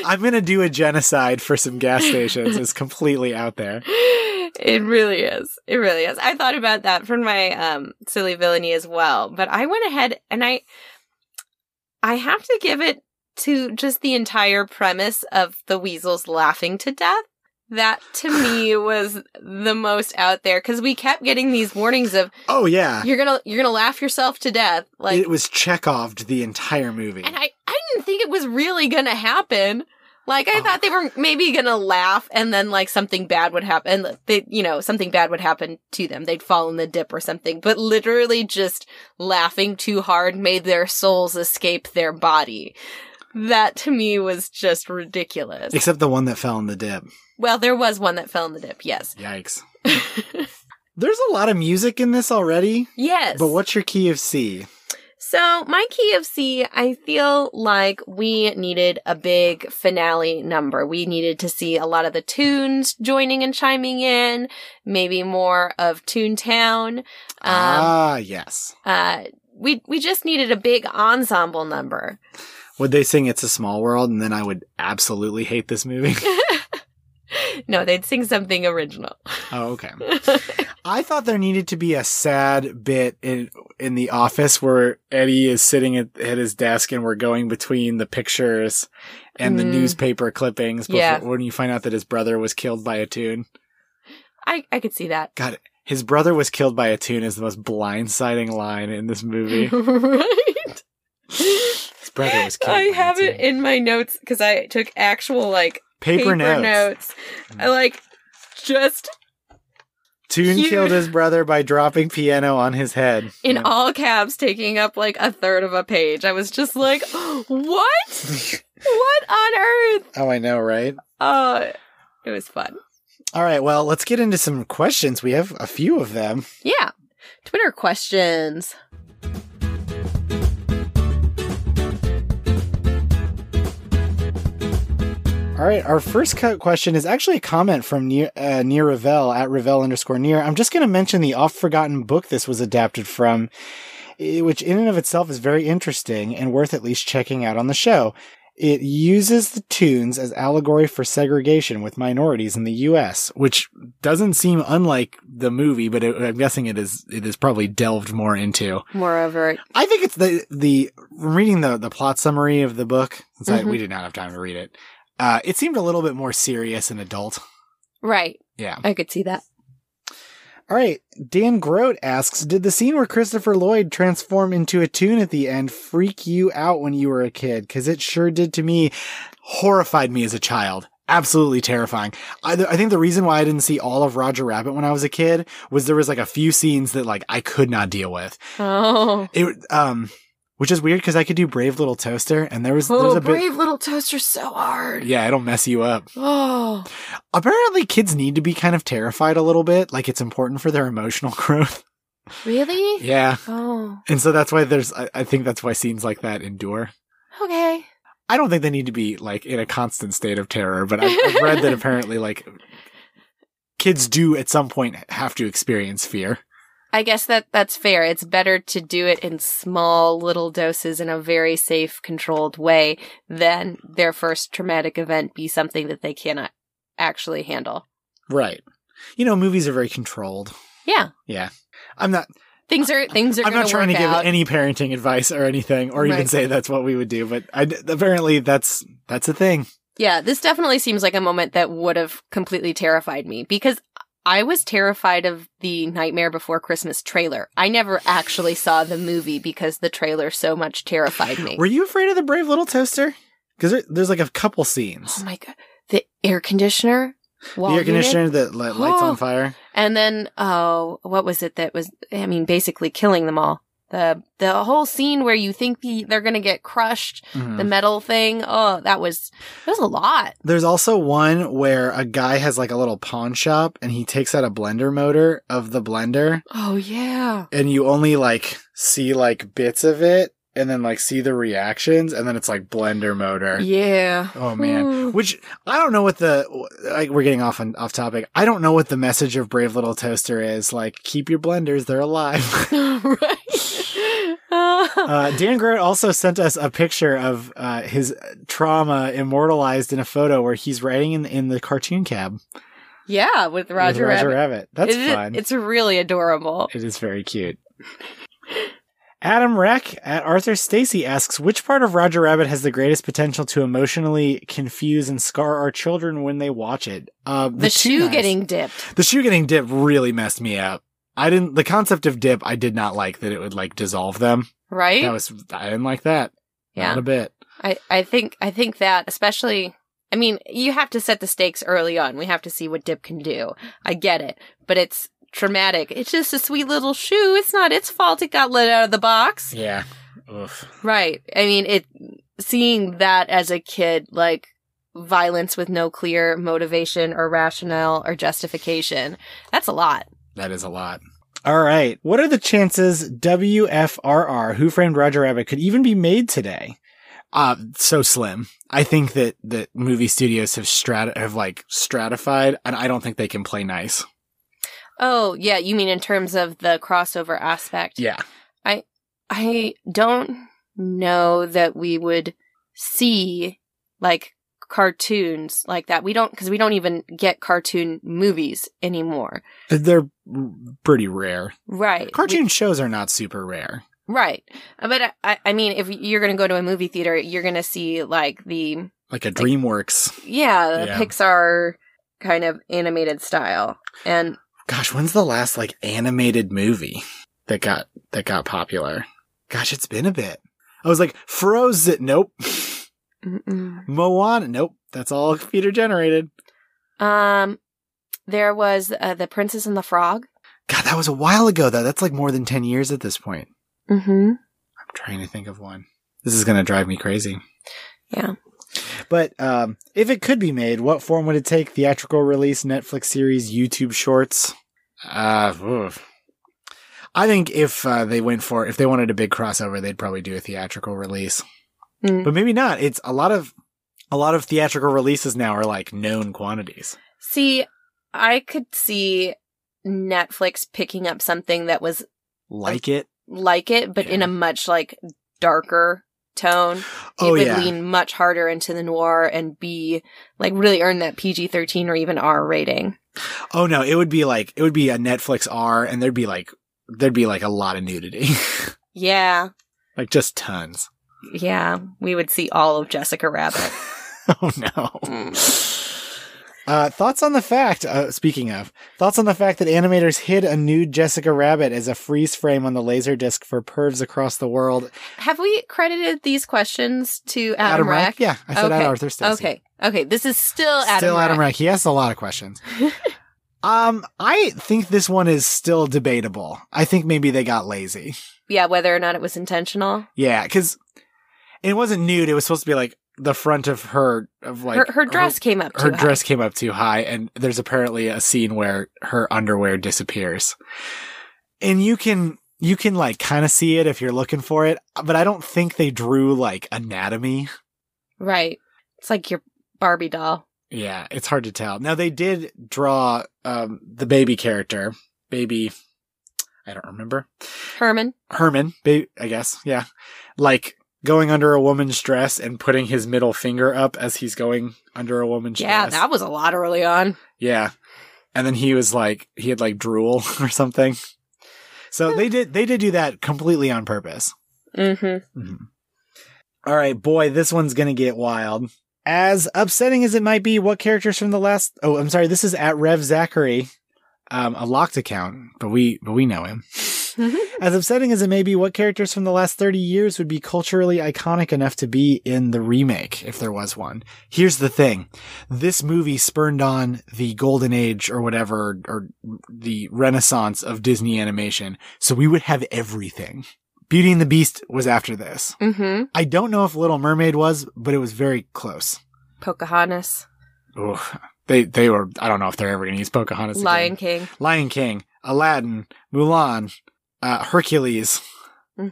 I'm to do a genocide for some gas stations is completely out there. It really is. It really is. I thought about that for my um silly villainy as well, but I went ahead and I I have to give it to just the entire premise of the weasels laughing to death. That to me was the most out there because we kept getting these warnings of Oh yeah. you're gonna you're gonna laugh yourself to death. Like it was Chekhoved the entire movie. And I, I didn't think it was really gonna happen. Like I Oh. thought they were maybe gonna laugh and then like something bad would happen. They, you know, something bad would happen to them. They'd fall in the dip or something. But literally just laughing too hard made their souls escape their body. That to me was just ridiculous. Except the one that fell in the dip. well, there was one that fell in the dip, yes. Yikes. There's a lot of music in this already, yes. but what's your key of C? So, my key of C, I feel like we needed a big finale number. We needed to see a lot of the toons joining and chiming in, maybe more of Toontown. Um, ah, yes. uh, we, we just needed a big ensemble number. Would they sing It's a Small World and then I would absolutely hate this movie? No, they'd sing something original. oh, okay. I thought there needed to be a sad bit in in the office where Eddie is sitting at, at his desk and we're going between the pictures and the Mm. newspaper clippings before Yeah. when you find out that his brother was killed by a toon. I, I could see that. God, his brother was killed by a toon is the most blindsiding line in this movie. right? His brother was killed. I by have it tune. in my notes because I took actual like paper, notes. notes. I like just Toon Huge. killed his brother by dropping piano on his head. in Yeah. all caps taking up like a third of a page. I was just like, what? what on earth? oh, I know, right? Oh, it was fun. All right, well, let's get into some questions. We have a few of them. Yeah. Twitter questions. All right, our first question is actually a comment from near uh, near Ravel at Ravel underscore near. I'm just going to mention the oft forgotten book this was adapted from, which in and of itself is very interesting and worth at least checking out on the show. It uses the toons as allegory for segregation with minorities in the U.S., which doesn't seem unlike the movie, but it, I'm guessing it is it is probably delved more into. Moreover, I think it's the the reading the the plot summary of the book. Since I, we did not have time to read it. Uh, it seemed a little bit more serious and adult. right. Yeah. I could see that. All right. Dan Grote asks, did the scene where Christopher Lloyd transform into a toon at the end freak you out when you were a kid? Cause it sure did to me. Horrified me as a child. Absolutely terrifying. I, I think the reason why I didn't see all of Roger Rabbit when I was a kid was there was like a few scenes that like I could not deal with. Oh. It, um, which is weird because I could do Brave Little Toaster and there was, there Oh, was a bit. brave little toaster so hard. Yeah, it'll mess you up. Oh. Apparently, kids need to be kind of terrified a little bit. Like it's important for their emotional growth. Really? yeah. Oh. And so that's why there's, I, I think that's why scenes like that endure. Okay. I don't think they need to be like in a constant state of terror, but I've, I've read that apparently like kids do at some point have to experience fear. I guess that that's fair. It's better to do it in small little doses in a very safe, controlled way than their first traumatic event be something that they cannot actually handle. Right. You know, movies are very controlled. Yeah. Yeah. I'm not, Things are things are I'm not trying to give out. any parenting advice or anything, or even say that's what we would do, but I, apparently that's, that's a thing. Yeah, this definitely seems like a moment that would have completely terrified me because I was terrified of the Nightmare Before Christmas trailer. I never actually saw the movie because the trailer so much terrified me. Were you afraid of the Brave Little Toaster? because there, there's like a couple scenes. Oh my god, the air conditioner. the air unit? conditioner that li- lights Oh. on fire. and then oh, what was it that was? I mean, basically killing them all. The the whole scene where you think the, they're gonna get crushed, Mhm. the metal thing. Oh, that was that was a lot. There's also one where a guy has like a little pawn shop and he takes out a blender motor of the blender Oh yeah. and you only like see like bits of it and then like see the reactions and then it's like blender motor. Yeah. Oh man. Which I don't know what the like we're getting off on off topic. I don't know what the message of Brave Little Toaster is. Like keep your blenders, they're alive. right. Uh, Dan Garrett also sent us a picture of uh, his trauma immortalized in a photo where he's riding in in the cartoon cab yeah, with Roger, with Roger Rabbit. Rabbit. That's It fun. It's really adorable. It is very cute. Adam Reck at Arthur Stacy asks, which part of Roger Rabbit has the greatest potential to emotionally confuse and scar our children when they watch it? Uh, The, shoe tunas. getting dipped. the shoe getting dipped really messed me up. I didn't, the concept of dip, I did not like that it would like dissolve them. Right? That was, I didn't like that. yeah. Not a bit. I, I think I think that especially I mean, you have to set the stakes early on. We have to see what Dip can do. I get it. But it's traumatic. It's just a sweet little shoe. It's not its fault it got let out of the box. Yeah. Oof. Right. I mean, it seeing that as a kid like violence with no clear motivation or rationale or justification. That's a lot. That is a lot. All right. What are the chances WFRR, Who Framed Roger Rabbit, could even be made today? Uh, so slim. I think that, that movie studios have strat, have like stratified and I don't think they can play nice. Oh, yeah, you mean in terms of the crossover aspect. Yeah. I I don't know that we would see like cartoons like that. We don't, because we don't even get cartoon movies anymore. They're pretty rare. Right. Cartoon shows are not super rare. We- right. Uh, but I- I, I mean, if you're going to go to a movie theater, you're going to see like the, Like a DreamWorks. yeah, the Yeah. Pixar kind of animated style. And Gosh, when's the last like animated movie that got, that got popular? Gosh, it's been a bit. I was like, Frozen. Nope. mm-mm. Moana. Nope. That's all computer generated. um, there was uh, the Princess and the Frog. God, that was a while ago though. That's like more than 10 years at this point. Mm-hmm. I'm trying to think of one. This is going to drive me crazy. Yeah. But um, if it could be made, what form would it take? Theatrical release, Netflix series, YouTube shorts? Uh, oof. I think if uh, they went for, if they wanted a big crossover, they'd probably do a theatrical release. Mm. But maybe not. It's a lot of, a lot of theatrical releases now are like known quantities. See, I could see Netflix picking up something that was Like it. like it, but in a much like darker tone. Oh, it would yeah. lean much harder into the noir and be like really earn that PG thirteen or even R rating. Oh no, it would be like, it would be a Netflix R and there'd be like, there'd be like a lot of nudity. Yeah. like just tons. Yeah. We would see all of Jessica Rabbit. Oh no. Mm. Uh, thoughts on the fact, uh, speaking of, thoughts on the fact that animators hid a nude Jessica Rabbit as a freeze frame on the laser disc for pervs across the world. Have we credited these questions to Adam, Rack? Rack? Yeah, I said okay. Arthur Stacy. Okay. Okay. This is still Adam Still Adam Rack. Rack. He asks a lot of questions. um, I think this one is still debatable. I think maybe they got lazy. Yeah. Whether or not it was intentional. Yeah, because it wasn't nude. It was supposed to be like the front of her, of like her, her dress came up. her too high. dress came up too high and there's apparently a scene where her underwear disappears and you can you can like kind of see it if you're looking for it but i don't think they drew like anatomy Right. It's like your Barbie doll. yeah it's hard to tell now they did draw um the baby character baby i don't remember Herman. herman baby i guess yeah like going under a woman's dress and putting his middle finger up as he's going under a woman's Yeah, dress Yeah, that was a lot early on. Yeah. And then he was like, he had like drool or something. So they did, they did do that completely on purpose. Mm-hmm. All right, boy, this one's going to get wild. As upsetting as it might be, what characters from the last, oh, I'm sorry, this is at Rev Zachary, um, a locked account, but we, but we know him. As upsetting as it may be, what characters from the last 30 years would be culturally iconic enough to be in the remake, if there was one? Here's the thing. This movie spurned on the golden age or whatever, or the renaissance of Disney animation. So we would have everything. Beauty and the Beast was after this. mm-hmm. I don't know if Little Mermaid was, but it was very close. Pocahontas, Ooh, they, they were, I don't know if they're ever going to use Pocahontas again. Lion King. Lion King, Aladdin, Mulan, uh, Hercules, hmm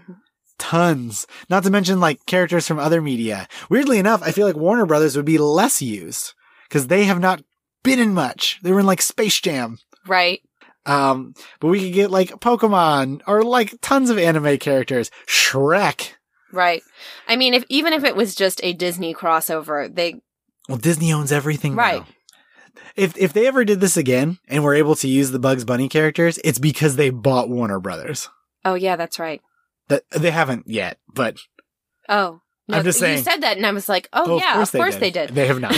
tons. Not to mention like characters from other media. Weirdly enough, I feel like Warner Brothers would be less used because they have not been in much. They were in like Space Jam. Right. Um, but we could get like Pokemon or like tons of anime characters. Shrek. Right. I mean, if even if it was just a Disney crossover, they Well, Disney owns everything. now. If if they ever did this again and were able to use the Bugs Bunny characters, it's because they bought Warner Brothers. Oh yeah, that's right. That they haven't yet, but Oh. No, I'm just you saying. said that and I was like, oh, yeah, of course, they, did. They have not.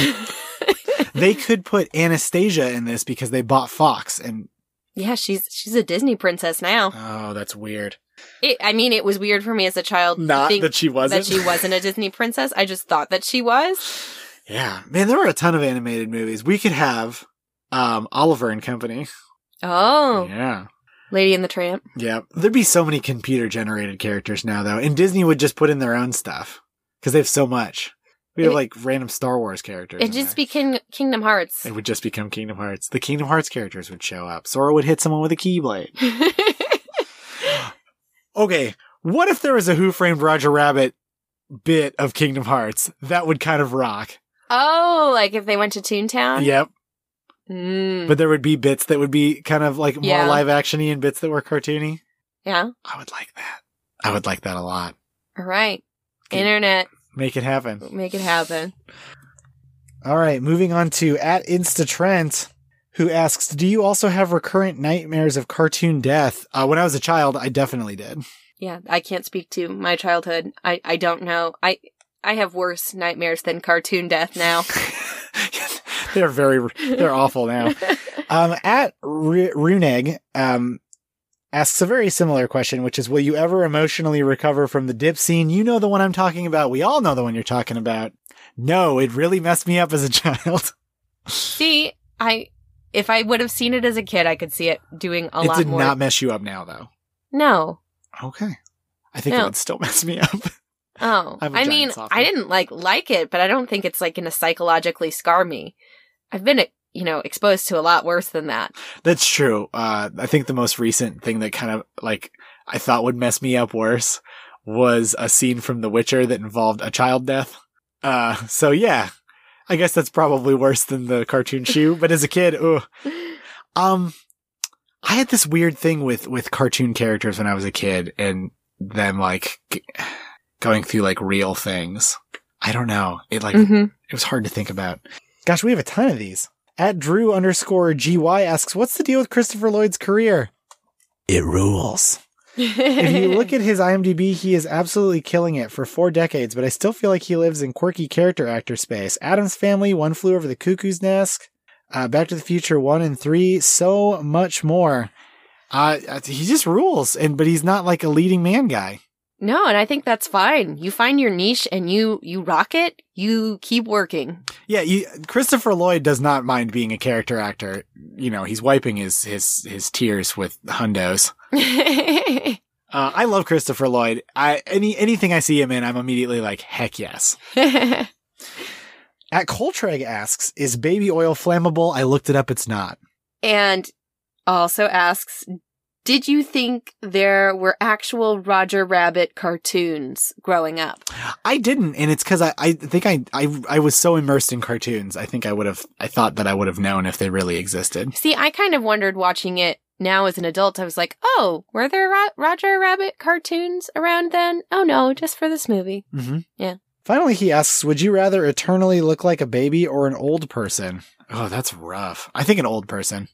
they could put Anastasia in this because they bought Fox, and yeah, she's she's a Disney princess now. oh, that's weird. It, I mean, it was weird for me as a child Not think that she wasn't. that she wasn't a Disney princess. I just thought that she was. yeah, man, there were a ton of animated movies. We could have um, Oliver and Company. Oh, Yeah. Lady and the Tramp. Yeah, there'd be so many computer generated characters now, though, and Disney would just put in their own stuff because they have so much. We have It- like random Star Wars characters. It in just there. became Kingdom Hearts. It would just become Kingdom Hearts. The Kingdom Hearts characters would show up. Sora would hit someone with a keyblade. Okay, what if there was a Who Framed Roger Rabbit bit of Kingdom Hearts? That would kind of rock. Oh, like if they went to Toontown. Yep. Mm, But there would be bits that would be kind of like more Yeah. live actiony and bits that were cartoony. yeah. I would like that. I would like that a lot. All right. Internet, Make it happen. make it happen. All right, moving on to at InstaTrent, who asks, "Do you also have recurrent nightmares of cartoon death?" Uh, when I was a child, I definitely did. Yeah, I can't speak to my childhood. I I don't know. I I have worse nightmares than cartoon death now. they're very, they're awful now. Um, at R- Runeg, um, asks a very similar question, which is, will you ever emotionally recover from the dip scene? You know the one I'm talking about. We all know the one you're talking about. No, it really messed me up as a child. see, I if I would have seen it as a kid, I could see it doing a lot. more. it did not mess you up now, though. no. Okay. I think it would still mess me up. Oh, I have a I mean, I didn't like like it, but I don't think it's like going to psychologically scar me. I've been, you know, exposed to a lot worse than that. That's true. Uh, I think the most recent thing that kind of like I thought would mess me up worse was a scene from The Witcher that involved a child death. Uh, so yeah, I guess that's probably worse than the cartoon shoe. But as a kid, ooh, um, I had this weird thing with with cartoon characters when I was a kid, and them like g- going through like real things. I don't know. It like hmm it was hard to think about. Gosh, we have a ton of these. At Drew underscore GY asks, what's the deal with Christopher Lloyd's career? It rules. If you look at his IMDb, he is absolutely killing it for four decades, but I still feel like he lives in quirky character actor space. Addams Family, One Flew Over the Cuckoo's Nest, uh, Back to the Future 1 and 3, so much more. Uh, he just rules, and but he's not like a leading man guy. No, and I think that's fine. You find your niche and you you rock it. You keep working. Yeah, you, Christopher Lloyd does not mind being a character actor. You know, he's wiping his his his tears with hundos. Uh, I love Christopher Lloyd. I any anything I see him in, I'm immediately like, heck yes. At Coltreg asks, "Is baby oil flammable?" I looked it up. It's not. and also asks, did you think there were actual Roger Rabbit cartoons growing up? I didn't, and it's because I, I think I, I I was so immersed in cartoons. I think I would have. I thought that I would have known if they really existed. See, I kind of wondered watching it now as an adult. I was like, oh, were there Ro- Roger Rabbit cartoons around then? Oh no, just for this movie. Mm-hmm. Yeah. Finally, he asks, "Would you rather eternally look like a baby or an old person?" Oh, that's rough. I think an old person.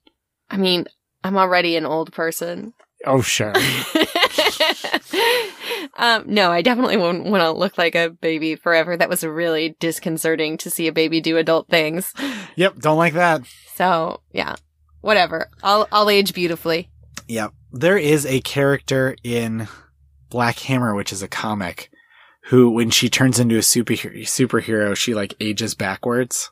I mean, I'm already an old person. Oh, sure. um, no, I definitely won't want to look like a baby forever. That was really disconcerting to see a baby do adult things. yep, don't like that. So yeah, whatever. I'll I'll age beautifully. Yep. there is a character in Black Hammer, which is a comic, who when she turns into a superhero, superhero she like ages backwards,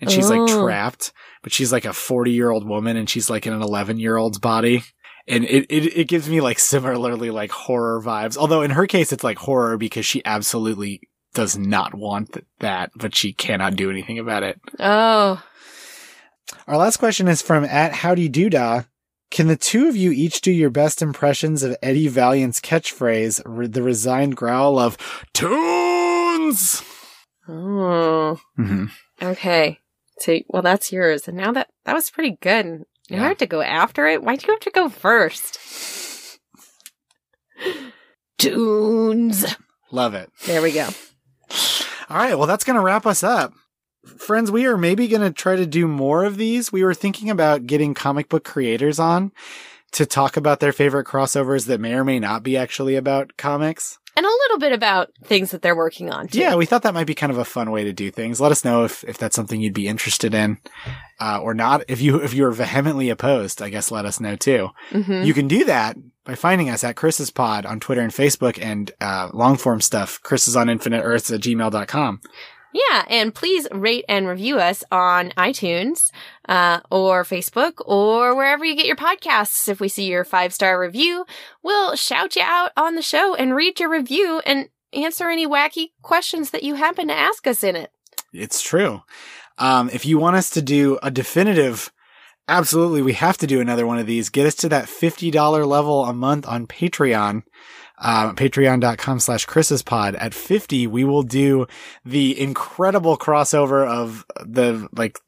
and she's like Oh. trapped. But she's like a forty year old woman, and she's like in an eleven year old's body. And it, it it gives me like similarly like horror vibes. Although in her case it's like horror because she absolutely does not want that, but she cannot do anything about it. Oh, Our last question is from at Howdy Doodah. Can the two of you each do your best impressions of Eddie Valiant's catchphrase, re- the resigned growl of Toons? oh, Mm-hmm. okay. So, well, that's yours, and now that that was pretty good. You Yeah. I have to go after it. Why'd you have to go first? Toons. Love it. There we go. All right, well, that's going to wrap us up. Friends, we are maybe going to try to do more of these. We were thinking about getting comic book creators on to talk about their favorite crossovers that may or may not be actually about comics. And a little bit about things that they're working on. Too. Yeah, we thought that might be kind of a fun way to do things. Let us know if, if that's something you'd be interested in, uh, or not. If you, if you're vehemently opposed, I guess let us know too. Mhm. You can do that by finding us at Chris's Pod on Twitter and Facebook and, uh, long form stuff, Chris is on infinite earths at gmail.com. Yeah, and please rate and review us on iTunes uh, or Facebook or wherever you get your podcasts. If we see your five star review, we'll shout you out on the show and read your review and answer any wacky questions that you happen to ask us in it. It's true. Um, if you want us to do a definitive, absolutely, we have to do another one of these. Get us to that $50 level a month on Patreon. Uh, patreon.com slash Chris's pod. At 50, we will do the incredible crossover of the, like,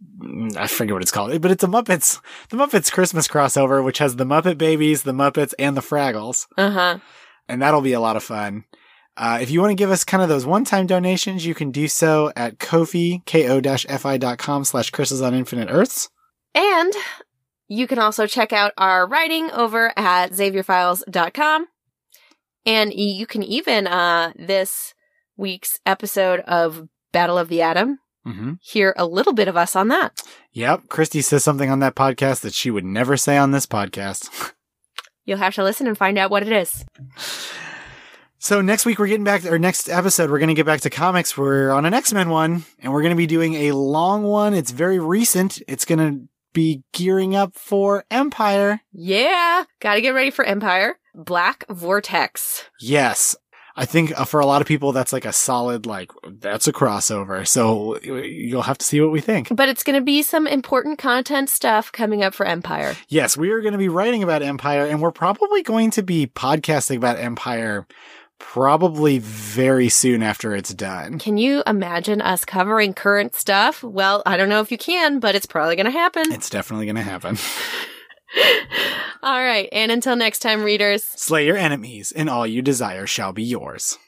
I forget what it's called, but it's a Muppets, the Muppets Christmas crossover, which has the Muppet Babies, the Muppets, and the Fraggles. Uh huh. And that'll be a lot of fun. Uh, if you want to give us kind of those one-time donations, you can do so at Kofi, ko-fi.com slash Chris's on Infinite Earths. And you can also check out our writing over at xavierfiles.com. And you can even, uh, this week's episode of Battle of the Atom, Mm-hmm. hear a little bit of us on that. Yep. Christy says something on that podcast that she would never say on this podcast. You'll have to listen and find out what it is. so next week we're getting back, or next episode, we're going to get back to comics. We're on an X-Men one and we're going to be doing a long one. It's very recent. It's going to be gearing up for Empyre. Yeah. Gotta get ready for Empyre. Black Vortex. Yes. I think uh, for a lot of people, that's like a solid, like, that's a crossover. So you'll have to see what we think. But it's gonna be some important content stuff coming up for Empyre. Yes, we are going to be writing about Empyre and we're probably going to be podcasting about Empyre probably very soon after it's done. Can you imagine us covering current stuff? Well, I don't know if you can, but it's probably gonna happen. It's definitely going to happen. All right. And until next time, readers. Slay your enemies and all you desire shall be yours.